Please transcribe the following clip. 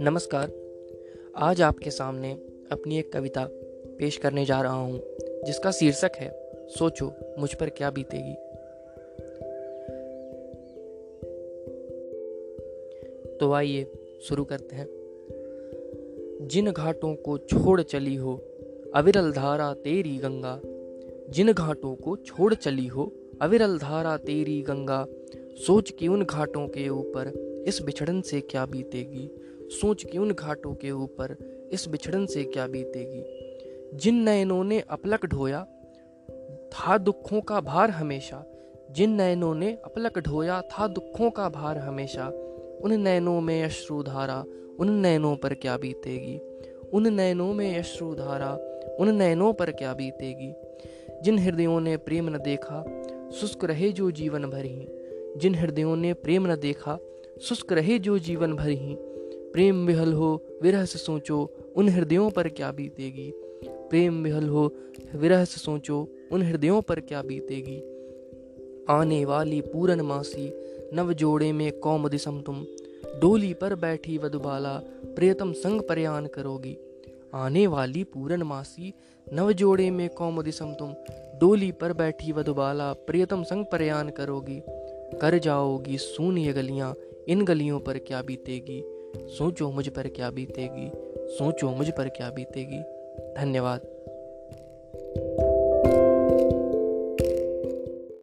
नमस्कार। आज आपके सामने अपनी एक कविता पेश करने जा रहा हूँ, जिसका शीर्षक है, सोचो, मुझ पर क्या बीतेगी। तो आइए शुरू करते हैं। जिन घाटों को छोड़ चली हो, अविरल धारा तेरी गंगा। जिन घाटों को छोड़ चली हो अविरल धारा तेरी गंगा, सोच कि उन घाटों के ऊपर इस बिछड़न से क्या बीतेगी? सोच कि उन घाटों के ऊपर इस बिछड़न से क्या बीतेगी? जिन नयनों ने अपलक ढोया, था दुखों का भार हमेशा। जिन नयनों ने अपलक ढोया, था दुखों का भार हमेशा। उन नयनों में अश्रुधारा उन नयनों पर क्या बीतेगी? उन नयनों में अश्रुधारा उन नयनों पर क्या बीतेगी? जिन हृदयों ने प्रेम न देखा शुष्क रहे जो जीवन भर ही। जिन हृदयों ने प्रेम न देखा, शुष्क रहे जो जीवन भर ही। प्रेम विहल हो विरह से सोचो, उन हृदयों पर क्या बीतेगी? प्रेम विहल हो विरह से सोचो, उन हृदयों पर क्या बीतेगी? आने वाली पूरन मासी, नव जोड़े में कौम दिसम तुम। डोली पर बैठी वधुबाला प्रियतम संग प्रयाण करोगी। आने वाली पूरनमासी नव जोड़े में कौम दिसम तुम। डोली पर बैठी वधुबाला प्रियतम संग प्रयाण करोगी। कर जाओगी सुन ये गलियाँ, इन गलियों पर क्या बीतेगी? सोचो मुझ पर क्या बीतेगी? सोचो मुझ पर क्या बीतेगी? धन्यवाद।